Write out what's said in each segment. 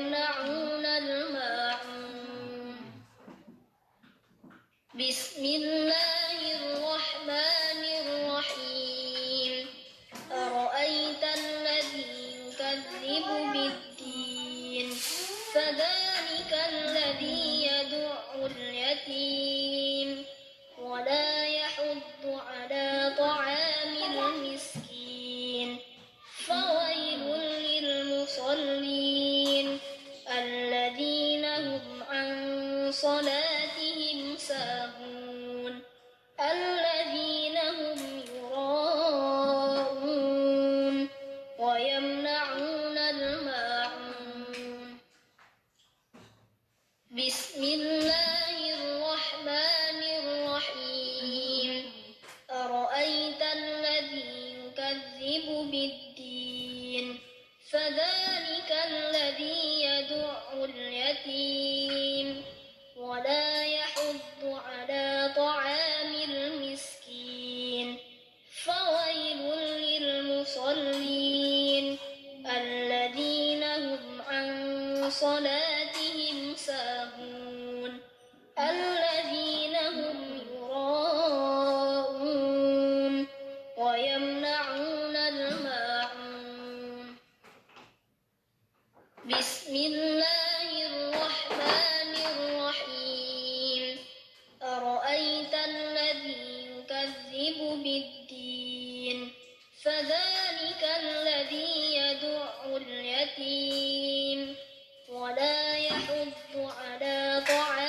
يمنعون الماعون. بسم الله صلاتهم ساهون الذين هم يراءون ويمنعون الماعون. بسم الله الرحمن الرحيم. أرأيت الذي يكذب بالدين؟ فذلك الذي يدع اليتيم. Laura.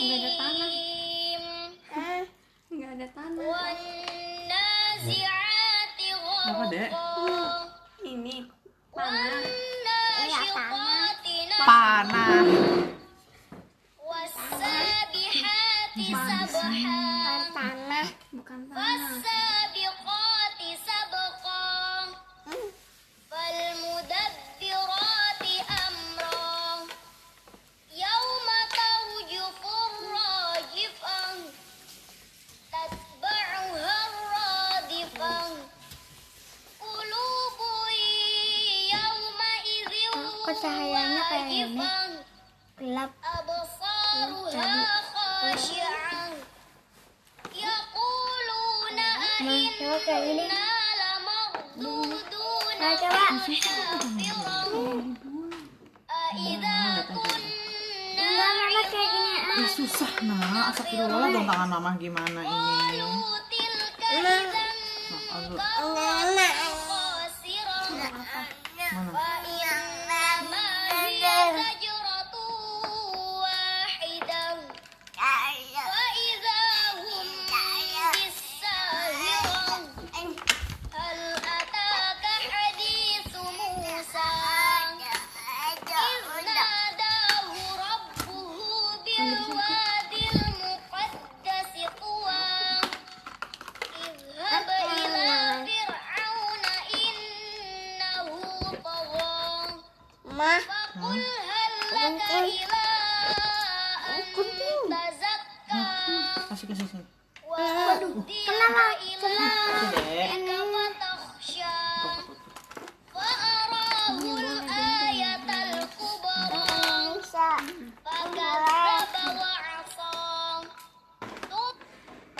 nggak ada tanah. Hah? nggak ada tanah. Apa dek? ini panah iya tanah. panah eh, ya, tanah. Bukan tanah. Nah, mama susah, nah. Astagfirullah dong tangan mama gimana ini. Allah. Allah. Allah. Ma, masih kasih kenapa? Kenapa?